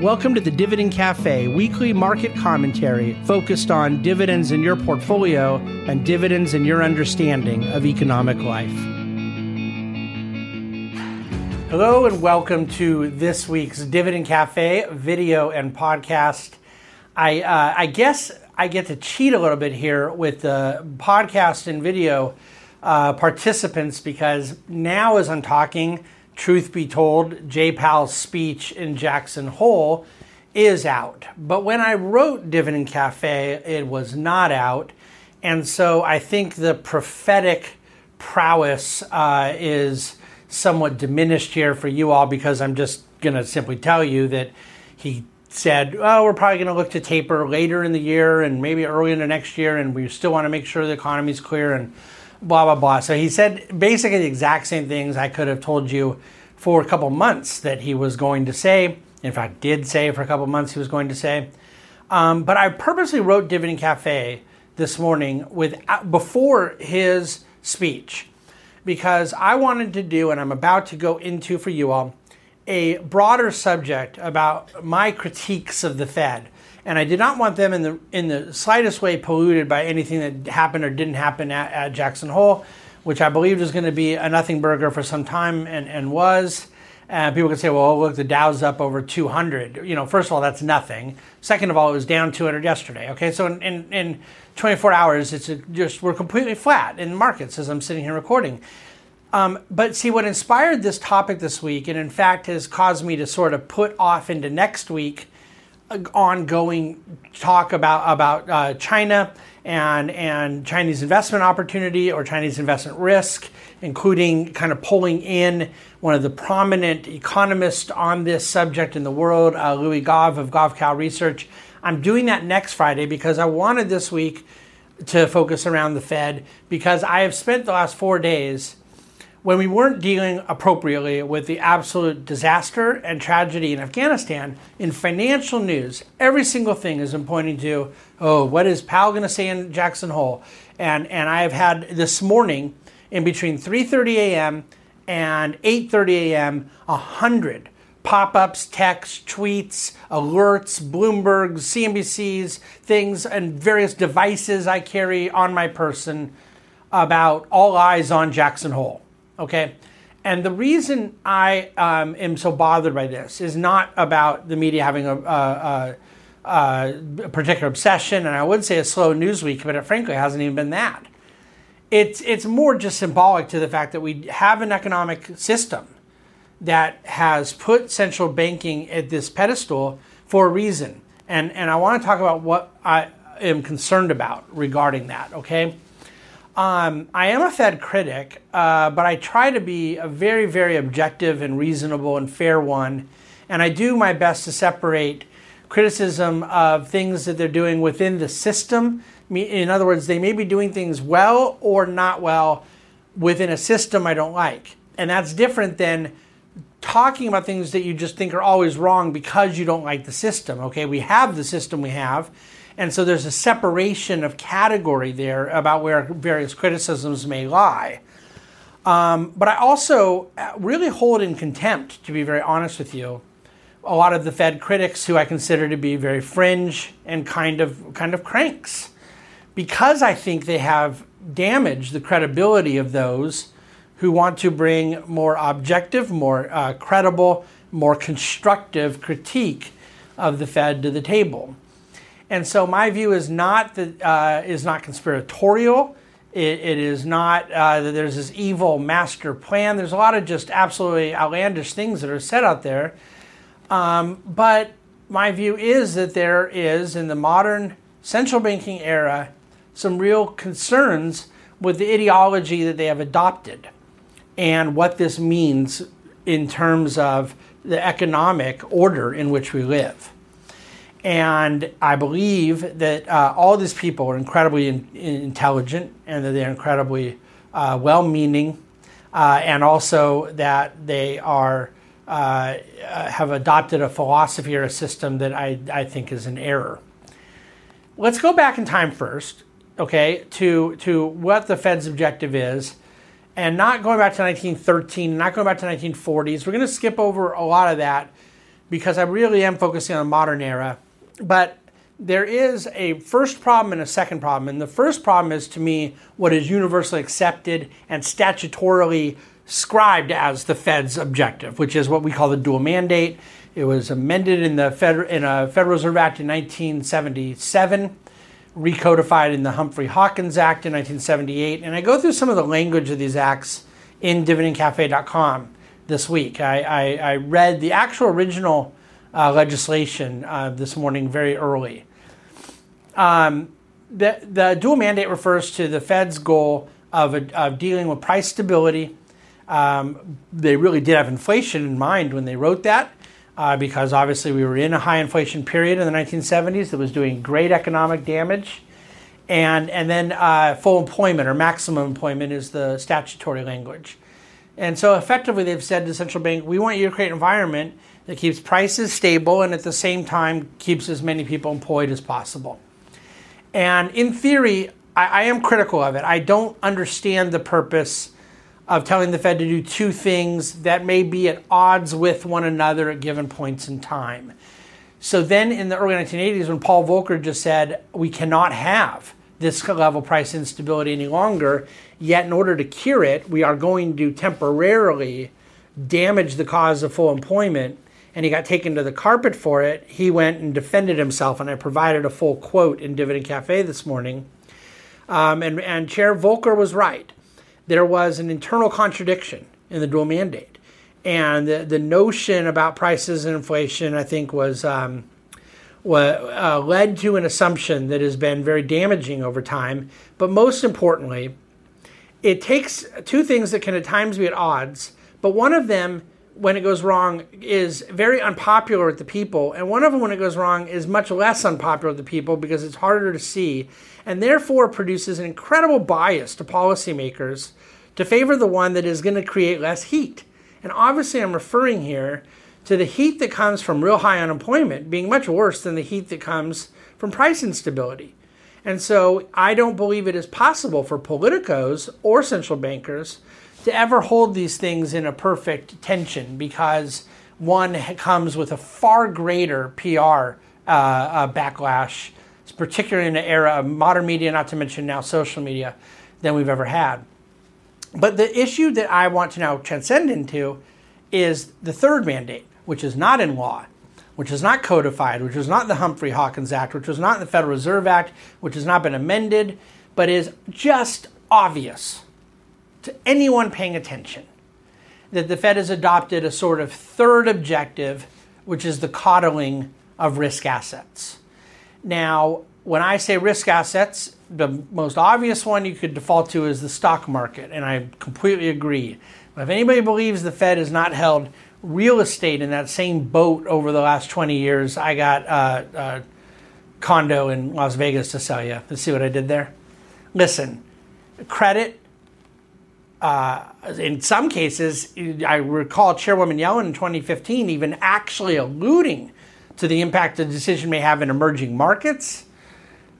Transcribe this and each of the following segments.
Welcome to the Dividend Cafe, weekly market commentary focused on dividends in your portfolio and dividends in your understanding of economic life. Hello, and welcome to this week's Dividend Cafe video and podcast. I, uh, I guess I get to cheat a little bit here with the podcast and video uh, participants because now, as I'm talking, truth be told, Jay Powell's speech in Jackson Hole is out. But when I wrote Dividend Cafe, it was not out. And so I think the prophetic prowess uh, is somewhat diminished here for you all because I'm just going to simply tell you that he said, oh, we're probably going to look to taper later in the year and maybe early into next year, and we still want to make sure the economy's clear and blah, blah, blah. So he said basically the exact same things I could have told you for a couple months that he was going to say. In fact, did say for a couple months he was going to say. Um, but I purposely wrote Dividend Cafe this morning with uh, before his speech because I wanted to do, and I'm about to go into for you all, a broader subject about my critiques of the Fed. And I did not want them in the in the slightest way polluted by anything that happened or didn't happen at, at Jackson Hole, which I believed was going to be a nothing burger for some time and, and was. Uh, people could say, well, look, the Dow's up over 200. You know, first of all, that's nothing. Second of all, it was down 200 yesterday. Okay, so in, in, in 24 hours, it's a, just we're completely flat in markets as I'm sitting here recording. Um, but see, what inspired this topic this week, and in fact has caused me to sort of put off into next week ongoing talk about about uh, China and and Chinese investment opportunity or Chinese investment risk, including kind of pulling in one of the prominent economists on this subject in the world, uh, Louis Gave of Gavekal Research. I'm doing that next Friday because I wanted this week to focus around the Fed because I have spent the last four days when we weren't dealing appropriately with the absolute disaster and tragedy in Afghanistan, in financial news, every single thing is pointing to, oh, what is Powell going to say in Jackson Hole? And and I have had this morning in between 3:30 a.m. and 8:30 a.m. a hundred pop-ups, texts, tweets, alerts, Bloomberg's, CNBC's, things, and various devices I carry on my person about all eyes on Jackson Hole. Okay. And the reason I um, am so bothered by this is not about the media having a, a, a, a, particular obsession, and I would say a slow news week, but it frankly hasn't even been that. It's, it's more just symbolic to the fact that we have an economic system that has put central banking at this pedestal for a reason. And, and I want to talk about what I am concerned about regarding that, okay? Um, I am a Fed critic, uh, but I try to be a very, very objective and reasonable and fair one. And I do my best to separate criticism of things that they're doing within the system. In other words, they may be doing things well or not well within a system I don't like. And that's different than talking about things that you just think are always wrong because you don't like the system. Okay, we have the system we have and so there's a separation of category there about where various criticisms may lie. Um, but I also uh, really hold in contempt, to be very honest with you, a lot of the Fed critics who I consider to be very fringe and kind of kind of cranks, because I think they have damaged the credibility of those who want to bring more objective, more uh, credible, more constructive critique of the Fed to the table. And so my view is not that uh, is not conspiratorial. It, it is not uh, that there's this evil master plan. There's a lot of just absolutely outlandish things that are said out there. Um, but my view is that there is, in the modern central banking era, some real concerns with the ideology that they have adopted and what this means in terms of the economic order in which we live. And I believe that uh, all these people are incredibly in, intelligent and that they're incredibly uh, well meaning, uh, and also that they are. Uh, have adopted a philosophy or a system that I, I think is an error. Let's go back in time first, okay, to, to what the Fed's objective is, and not going back to 1913, not going back to 1940s. We're going to skip over a lot of that because I really am focusing on the modern era. But there is a first problem and a second problem. And the first problem is to me what is universally accepted and statutorily scribed as the Fed's objective, which is what we call the dual mandate. It was amended in the Federal, in a Federal Reserve Act in 1977, recodified in the Humphrey Hawkins Act in 1978. And I go through some of the language of these acts in dividendcafe.com this week. I, I, I read the actual original uh, legislation uh, this morning very early. Um, the, the dual mandate refers to the Fed's goal of, of dealing with price stability. Um, they really did have inflation in mind when they wrote that. Uh, because obviously we were in a high inflation period in the 1970s that was doing great economic damage. And, and then uh, full employment or maximum employment is the statutory language. And so effectively, they've said to the central bank, we want you to create an environment that keeps prices stable and at the same time keeps as many people employed as possible. And in theory, I, I am critical of it. I don't understand the purpose of telling the Fed to do two things that may be at odds with one another at given points in time. So then in the early 1980s, when Paul Volcker just said, we cannot have this level price instability any longer. Yet, in order to cure it, we are going to temporarily damage the cause of full employment. And he got taken to the carpet for it. He went and defended himself, and I provided a full quote in Dividend Cafe this morning. Um, and, and Chair Volcker was right. There was an internal contradiction in the dual mandate. And the, the notion about prices and inflation, I think, was um, uh, led to an assumption that has been very damaging over time. But most importantly, it takes two things that can at times be at odds, but one of them, when it goes wrong, is very unpopular with the people, and one of them, when it goes wrong, is much less unpopular with the people because it's harder to see, and therefore produces an incredible bias to policymakers to favor the one that is going to create less heat. And obviously, I'm referring here to the heat that comes from real high unemployment being much worse than the heat that comes from price instability. And so I don't believe it is possible for politicos or central bankers to ever hold these things in a perfect tension because one comes with a far greater PR uh, uh, backlash, particularly in the era of modern media, not to mention now social media, than we've ever had. But the issue that I want to now transcend into is the third mandate, which is not in law, which is not codified, which is not the Humphrey Hawkins Act, which was not the Federal Reserve Act, which has not been amended, but is just obvious to anyone paying attention that the Fed has adopted a sort of third objective, which is the coddling of risk assets. Now, when I say risk assets, the most obvious one you could default to is the stock market, and I completely agree. But if anybody believes the Fed has not held real estate in that same boat over the last 20 years. I got uh, a condo in Las Vegas to sell you. Let's see what I did there. Listen, credit. Uh, in some cases, I recall Chairwoman Yellen in 2015 even actually alluding to the impact the decision may have in emerging markets.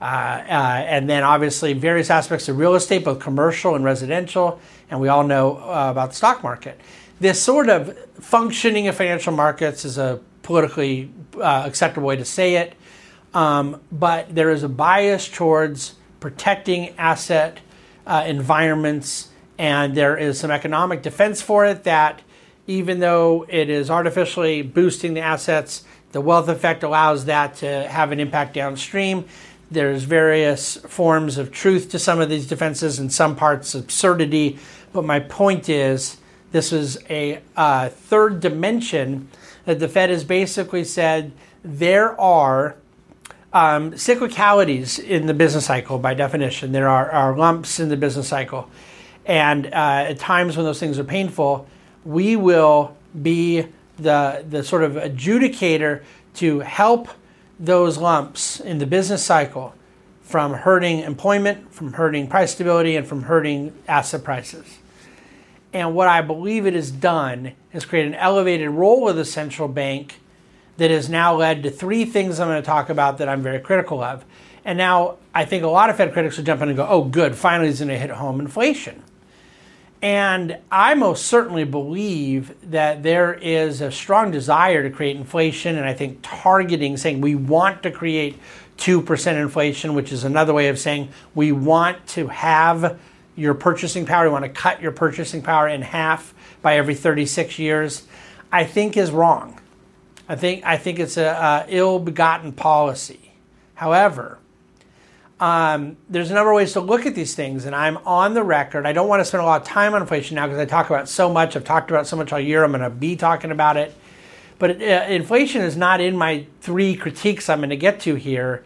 Uh, uh, and then obviously various aspects of real estate, both commercial and residential, and we all know uh, about the stock market this sort of functioning of financial markets is a politically uh, acceptable way to say it, um, but there is a bias towards protecting asset uh, environments, and there is some economic defense for it that even though it is artificially boosting the assets, the wealth effect allows that to have an impact downstream. There's various forms of truth to some of these defenses and some parts absurdity. But my point is this is a uh, third dimension that the Fed has basically said there are um, cyclicalities in the business cycle by definition. There are, are lumps in the business cycle. And uh, at times when those things are painful, we will be the, the sort of adjudicator to help those lumps in the business cycle from hurting employment, from hurting price stability, and from hurting asset prices. And what I believe it has done is create an elevated role of the central bank that has now led to three things I'm going to talk about that I'm very critical of. And now I think a lot of Fed critics will jump in and go, oh, good, finally he's going to hit home inflation. And I most certainly believe that there is a strong desire to create inflation, and I think targeting, saying we want to create 2% inflation, which is another way of saying we want to have your purchasing power, You want to cut your purchasing power in half by every 36 years, I think is wrong. I think, I think it's a, a ill begotten policy. However, um, there's a number of ways to look at these things, and I'm on the record. I don't want to spend a lot of time on inflation now because I talk about so much. I've talked about so much all year. I'm going to be talking about it. But uh, inflation is not in my three critiques I'm going to get to here.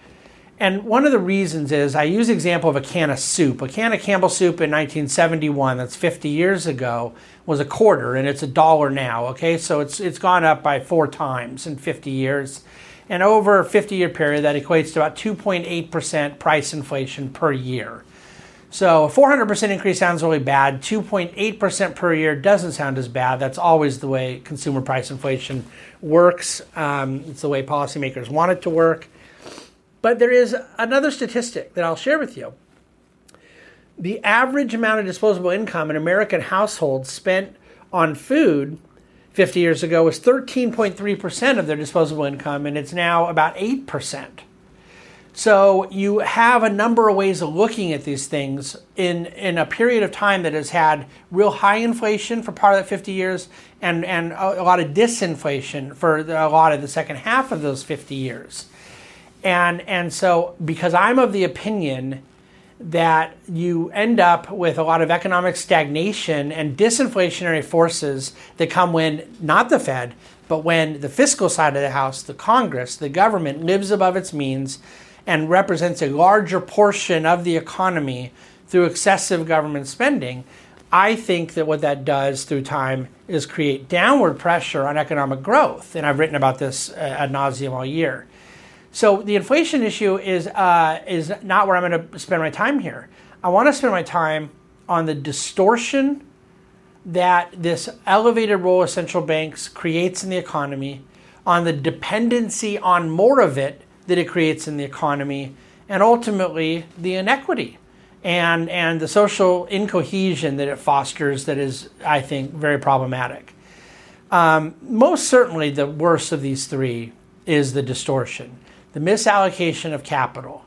And one of the reasons is I use the example of a can of soup. A can of Campbell soup in 1971, that's 50 years ago, was a quarter, and it's a dollar now. Okay, so it's it's gone up by four times in 50 years. And over a 50 year period, that equates to about 2.8% price inflation per year. So a 400% increase sounds really bad. 2.8% per year doesn't sound as bad. That's always the way consumer price inflation works. Um, it's the way policymakers want it to work. But there is another statistic that I'll share with you. The average amount of disposable income in American households spent on food 50 years ago was 13.3% of their disposable income, and it's now about 8%. So you have a number of ways of looking at these things in, in a period of time that has had real high inflation for part of that 50 years and, and a, a lot of disinflation for the, a lot of the second half of those 50 years. And, and so, because I'm of the opinion that you end up with a lot of economic stagnation and disinflationary forces that come when not the Fed, but when the fiscal side of the house, the Congress, the government lives above its means and represents a larger portion of the economy through excessive government spending. I think that what that does through time is create downward pressure on economic growth. And I've written about this uh, ad nauseum all year. So the inflation issue is uh, is not where I'm going to spend my time here. I want to spend my time on the distortion that this elevated role of central banks creates in the economy, on the dependency on more of it that it creates in the economy, and ultimately the inequity and and the social incohesion that it fosters that is, I think, very problematic. Um, most certainly, the worst of these three is the distortion the misallocation of capital.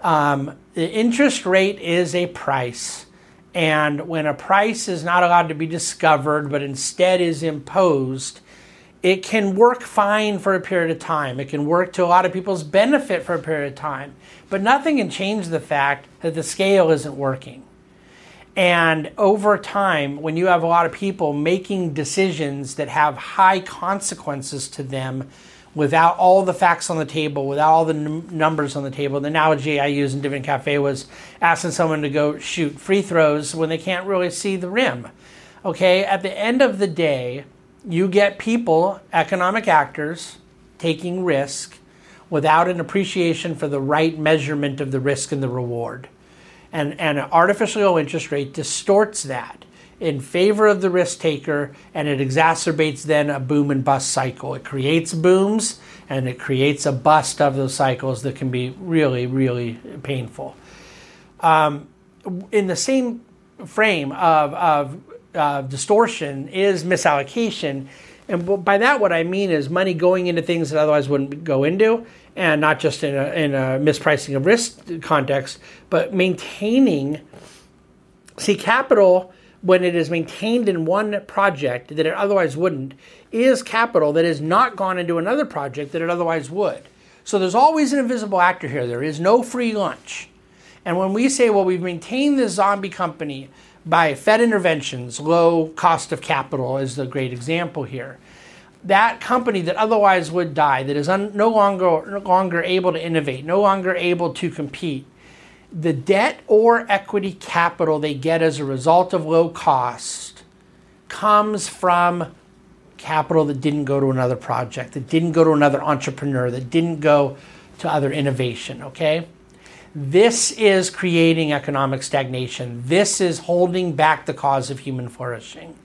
Um, the interest rate is a price. And when a price is not allowed to be discovered, but instead is imposed, it can work fine for a period of time. It can work to a lot of people's benefit for a period of time. But nothing can change the fact that the scale isn't working. And over time, when you have a lot of people making decisions that have high consequences to them, without all the facts on the table, without all the numbers on the table. The analogy I used in Dividend Cafe was asking someone to go shoot free throws when they can't really see the rim. Okay, at the end of the day, you get people, economic actors, taking risk without an appreciation for the right measurement of the risk and the reward. And, and an artificial low interest rate distorts that in favor of the risk taker, and it exacerbates then a boom and bust cycle. It creates booms and it creates a bust of those cycles that can be really, really painful. Um, in the same frame of, of uh, distortion is misallocation. And by that, what I mean is money going into things that otherwise wouldn't go into, and not just in a, in a mispricing of risk context, but maintaining. See, capital when it is maintained in one project that it otherwise wouldn't is capital that has not gone into another project that it otherwise would. So there's always an invisible actor here. There is no free lunch. And when we say, well, we've maintained this zombie company by Fed interventions, low cost of capital is the great example here. That company that otherwise would die, that is un- no longer no longer able to innovate, no longer able to compete, the debt or equity capital they get as a result of low cost comes from capital that didn't go to another project, that didn't go to another entrepreneur, that didn't go to other innovation, okay? This is creating economic stagnation. This is holding back the cause of human flourishing.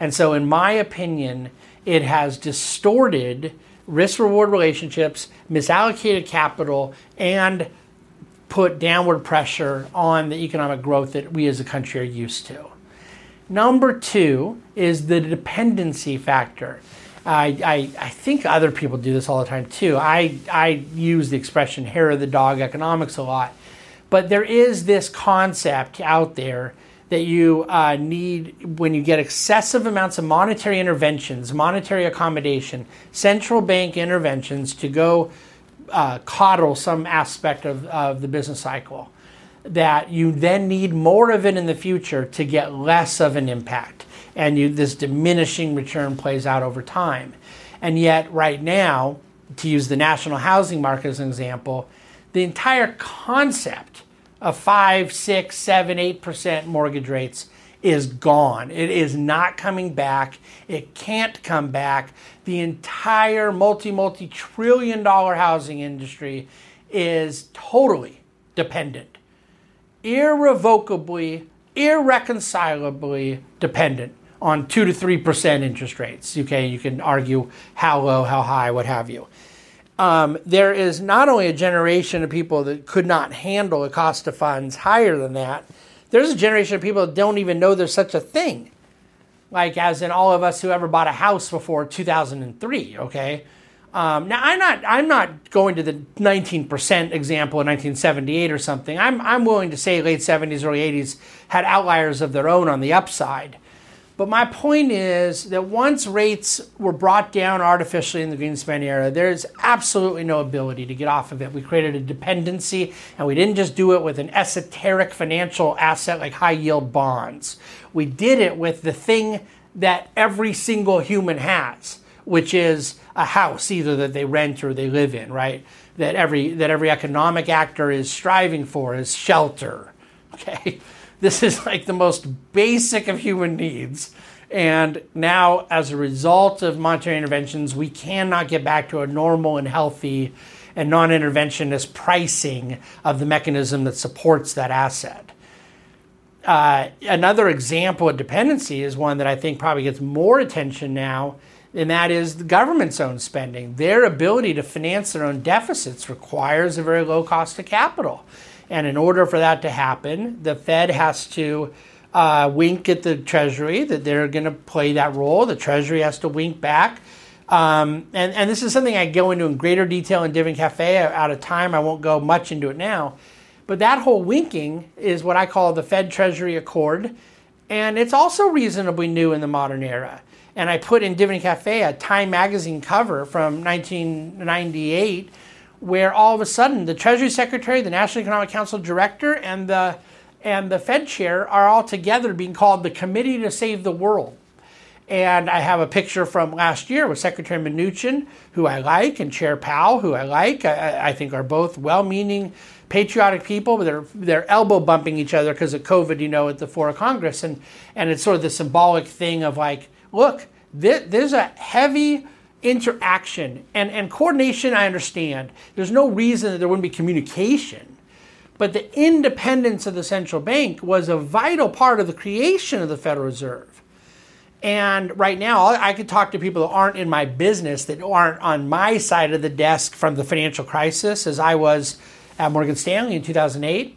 And so, in my opinion, it has distorted risk reward relationships, misallocated capital, and put downward pressure on the economic growth that we as a country are used to. Number two is the dependency factor. I, I, I, think other people do this all the time too. I, I use the expression hair of the dog economics a lot. But there is this concept out there that you uh, need when you get excessive amounts of monetary interventions, monetary accommodation, central bank interventions to go uh, coddle some aspect of, of the business cycle, that you then need more of it in the future to get less of an impact. And you, this diminishing return plays out over time. And yet, right now, to use the national housing market as an example, the entire concept of five, six, seven, eight percent mortgage rates is gone. It is not coming back. It can't come back. The entire multi, multi trillion dollar housing industry is totally dependent, irrevocably, irreconcilably dependent on 2 to 3% interest rates. Okay, you can argue how low, how high, what have you um, there is not only a generation of people that could not handle a cost of funds higher than that, there's a generation of people that don't even know there's such a thing. Like, as in all of us who ever bought a house before 2003, okay? Um, now, I'm not, I'm not going to the 19% example in 1978 or something. I'm, I'm willing to say late 70s, early 80s had outliers of their own on the upside. But my point is that once rates were brought down artificially in the Greenspan era, there's absolutely no ability to get off of it. We created a dependency, and we didn't just do it with an esoteric financial asset like high yield bonds. We did it with the thing that every single human has, which is a house, either that they rent or they live in, right? That every that every economic actor is striving for is shelter. Okay. This is like the most basic of human needs. And now, as a result of monetary interventions, we cannot get back to a normal and healthy and non interventionist pricing of the mechanism that supports that asset. Uh, another example of dependency is one that I think probably gets more attention now, and that is the government's own spending. Their ability to finance their own deficits requires a very low cost of capital. And in order for that to happen, the Fed has to uh, wink at the Treasury that they're going to play that role. The Treasury has to wink back. Um, and, and this is something I go into in greater detail in Dividend Cafe out of time. I won't go much into it now. But that whole winking is what I call the Fed Treasury Accord. And it's also reasonably new in the modern era. And I put in Dividend Cafe a Time magazine cover from 1998 where all of a sudden the Treasury Secretary, the National Economic Council Director, and the and the Fed chair are all together being called the Committee to Save the World. And I have a picture from last year with Secretary Mnuchin, who I like, and Chair Powell, who I like. I, I think are both well-meaning, patriotic people, but they're they're elbow bumping each other because of COVID, you know, at the floor of Congress, and and it's sort of the symbolic thing of like, look, there's a heavy interaction and, and coordination, I understand. There's no reason that there wouldn't be communication. But the independence of the central bank was a vital part of the creation of the Federal Reserve. And right now, I could talk to people that aren't in my business, that aren't on my side of the desk from the financial crisis, as I was at Morgan Stanley in 2008.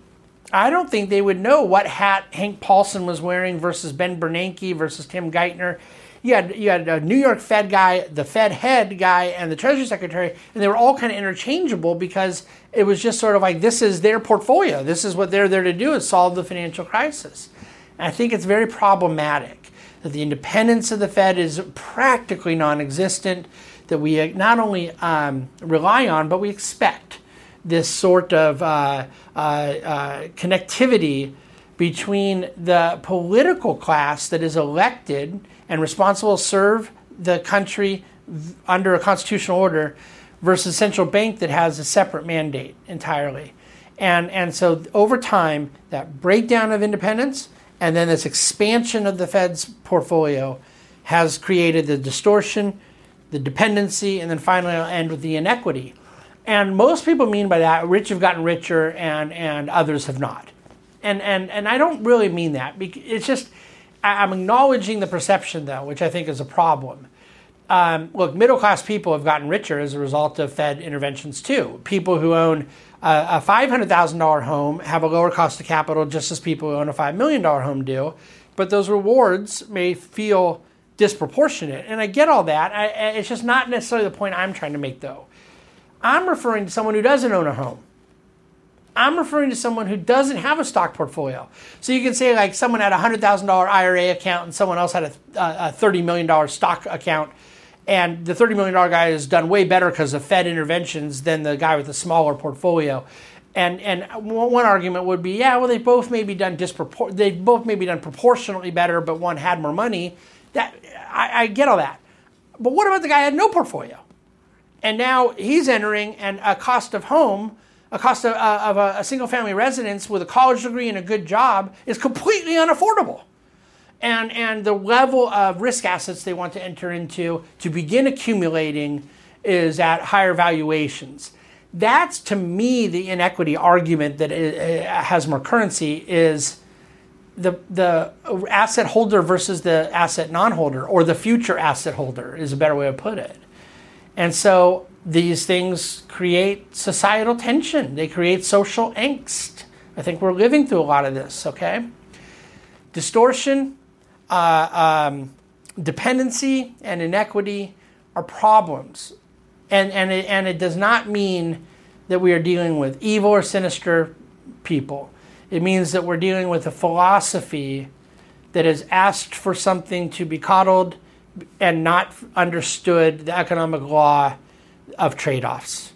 I don't think they would know what hat Hank Paulson was wearing versus Ben Bernanke versus Tim Geithner you had you had a New York Fed guy, the Fed head guy, and the Treasury Secretary, and they were all kind of interchangeable because it was just sort of like this is their portfolio. This is what they're there to do is solve the financial crisis. And I think it's very problematic that the independence of the Fed is practically non-existent. That we not only um, rely on, but we expect this sort of uh, uh, uh, connectivity between the political class that is elected and responsible serve the country under a constitutional order versus central bank that has a separate mandate entirely. And, and so over time, that breakdown of independence and then this expansion of the Fed's portfolio has created the distortion, the dependency, and then finally I'll end with the inequity. And most people mean by that rich have gotten richer and, and others have not. And, and, and I don't really mean that. It's just I'm acknowledging the perception, though, which I think is a problem. Um, look, middle class people have gotten richer as a result of Fed interventions, too. People who own a, a $500,000 home have a lower cost of capital just as people who own a $5 million home do. but those rewards may feel disproportionate. And I get all that. I, it's just not necessarily the point I'm trying to make, though. I'm referring to someone who doesn't own a home. I'm referring to someone who doesn't have a stock portfolio. So you can say, like, someone had a $100,000 IRA account and someone else had a, a $30 million stock account. And the $30 million guy has done way better because of Fed interventions than the guy with the smaller portfolio. And, and one argument would be, yeah, well, they both may be done dispropor- they both maybe done proportionately better, but one had more money. That I, I get all that. But what about the guy who had no portfolio? And now he's entering and a cost of home – a cost of, uh, of a, a single family residence with a college degree and a good job is completely unaffordable. And, and the level of risk assets they want to enter into to begin accumulating is at higher valuations. That's to me the inequity argument that has more currency is the, the asset holder versus the asset non holder, or the future asset holder is a better way to put it. And so these things create societal tension, they create social angst. I think we're living through a lot of this, okay? Distortion, uh, um, dependency, and inequity are problems. And, and, it, and it does not mean that we are dealing with evil or sinister people. It means that we're dealing with a philosophy that has asked for something to be coddled and not understood the economic law of trade offs.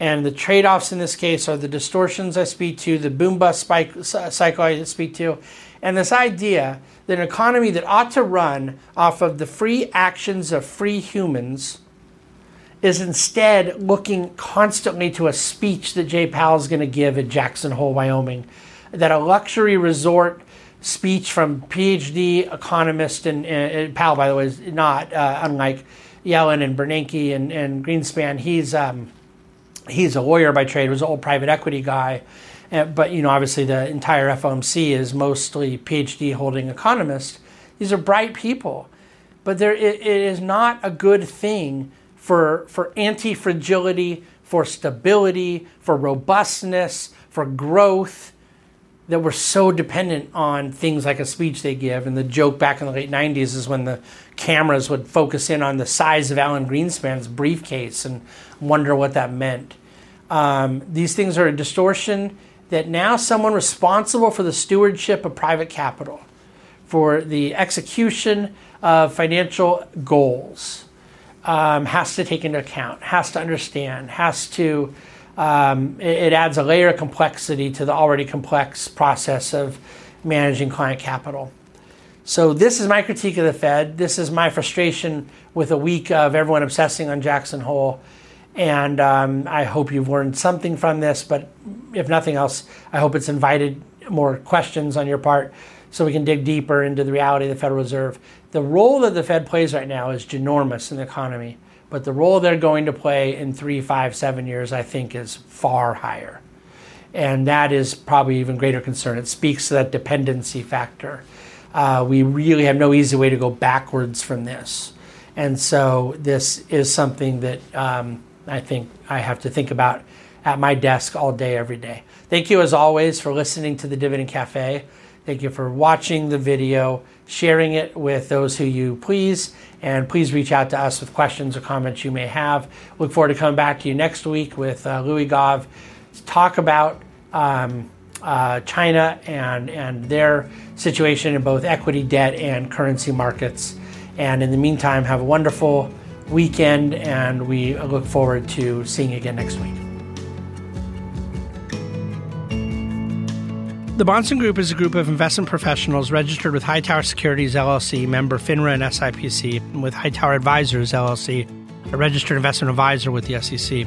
And the trade offs in this case are the distortions I speak to, the boom bust spike, cycle I speak to, and this idea that an economy that ought to run off of the free actions of free humans is instead looking constantly to a speech that Jay Powell is going to give at Jackson Hole, Wyoming. That a luxury resort speech from PhD economist, and, and Powell, by the way, is not, uh, unlike Yellen and Bernanke and, and Greenspan. He's um, he's a lawyer by trade. Was an old private equity guy, uh, but you know obviously the entire FOMC is mostly PhD holding economists. These are bright people, but there it, it is not a good thing for for anti fragility, for stability, for robustness, for growth that we're so dependent on things like a speech they give. And the joke back in the late 90s is when the cameras would focus in on the size of Alan Greenspan's briefcase and wonder what that meant. Um, these things are a distortion that now someone responsible for the stewardship of private capital, for the execution of financial goals, um, has to take into account, has to understand, has to um, it, it, adds a layer of complexity to the already complex process of managing client capital. So, this is my critique of the Fed. This is my frustration with a week of everyone obsessing on Jackson Hole. And um, I hope you've learned something from this, but if nothing else, I hope it's invited more questions on your part so we can dig deeper into the reality of the Federal Reserve. The role that the Fed plays right now is ginormous in the economy. But the role they're going to play in three, five, seven years, I think, is far higher. And that is probably even greater concern. It speaks to that dependency factor. Uh, we really have no easy way to go backwards from this. And so this is something that um, I think I have to think about at my desk all day, every day. Thank you, as always, for listening to the Dividend Cafe. Thank you for watching the video, sharing it with those who you please, and please reach out to us with questions or comments you may have. Look forward to coming back to you next week with uh, Louis Gave to talk about um, uh, China and, and their situation in both equity, debt, and currency markets. And in the meantime, have a wonderful weekend, and we look forward to seeing you again next week. The Bahnsen Group is a group of investment professionals registered with Hightower Securities LLC, member FINRA and SIPC, and with Hightower Advisors LLC, a registered investment advisor with the SEC.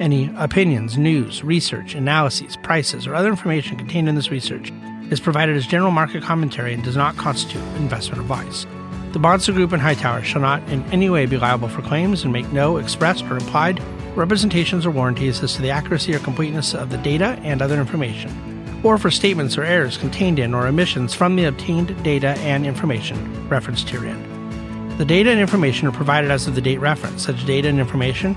Any opinions, news, research, analyses, prices, or other information contained in this research is provided as general market commentary and does not constitute investment advice. The Bahnsen Group and Hightower shall not in any way be liable for claims and make no expressed or implied representations or warranties as to the accuracy or completeness of the data and other information, or for statements or errors contained in or omissions from the obtained data and information referenced herein. The data and information are provided as of the date referenced. Such data and information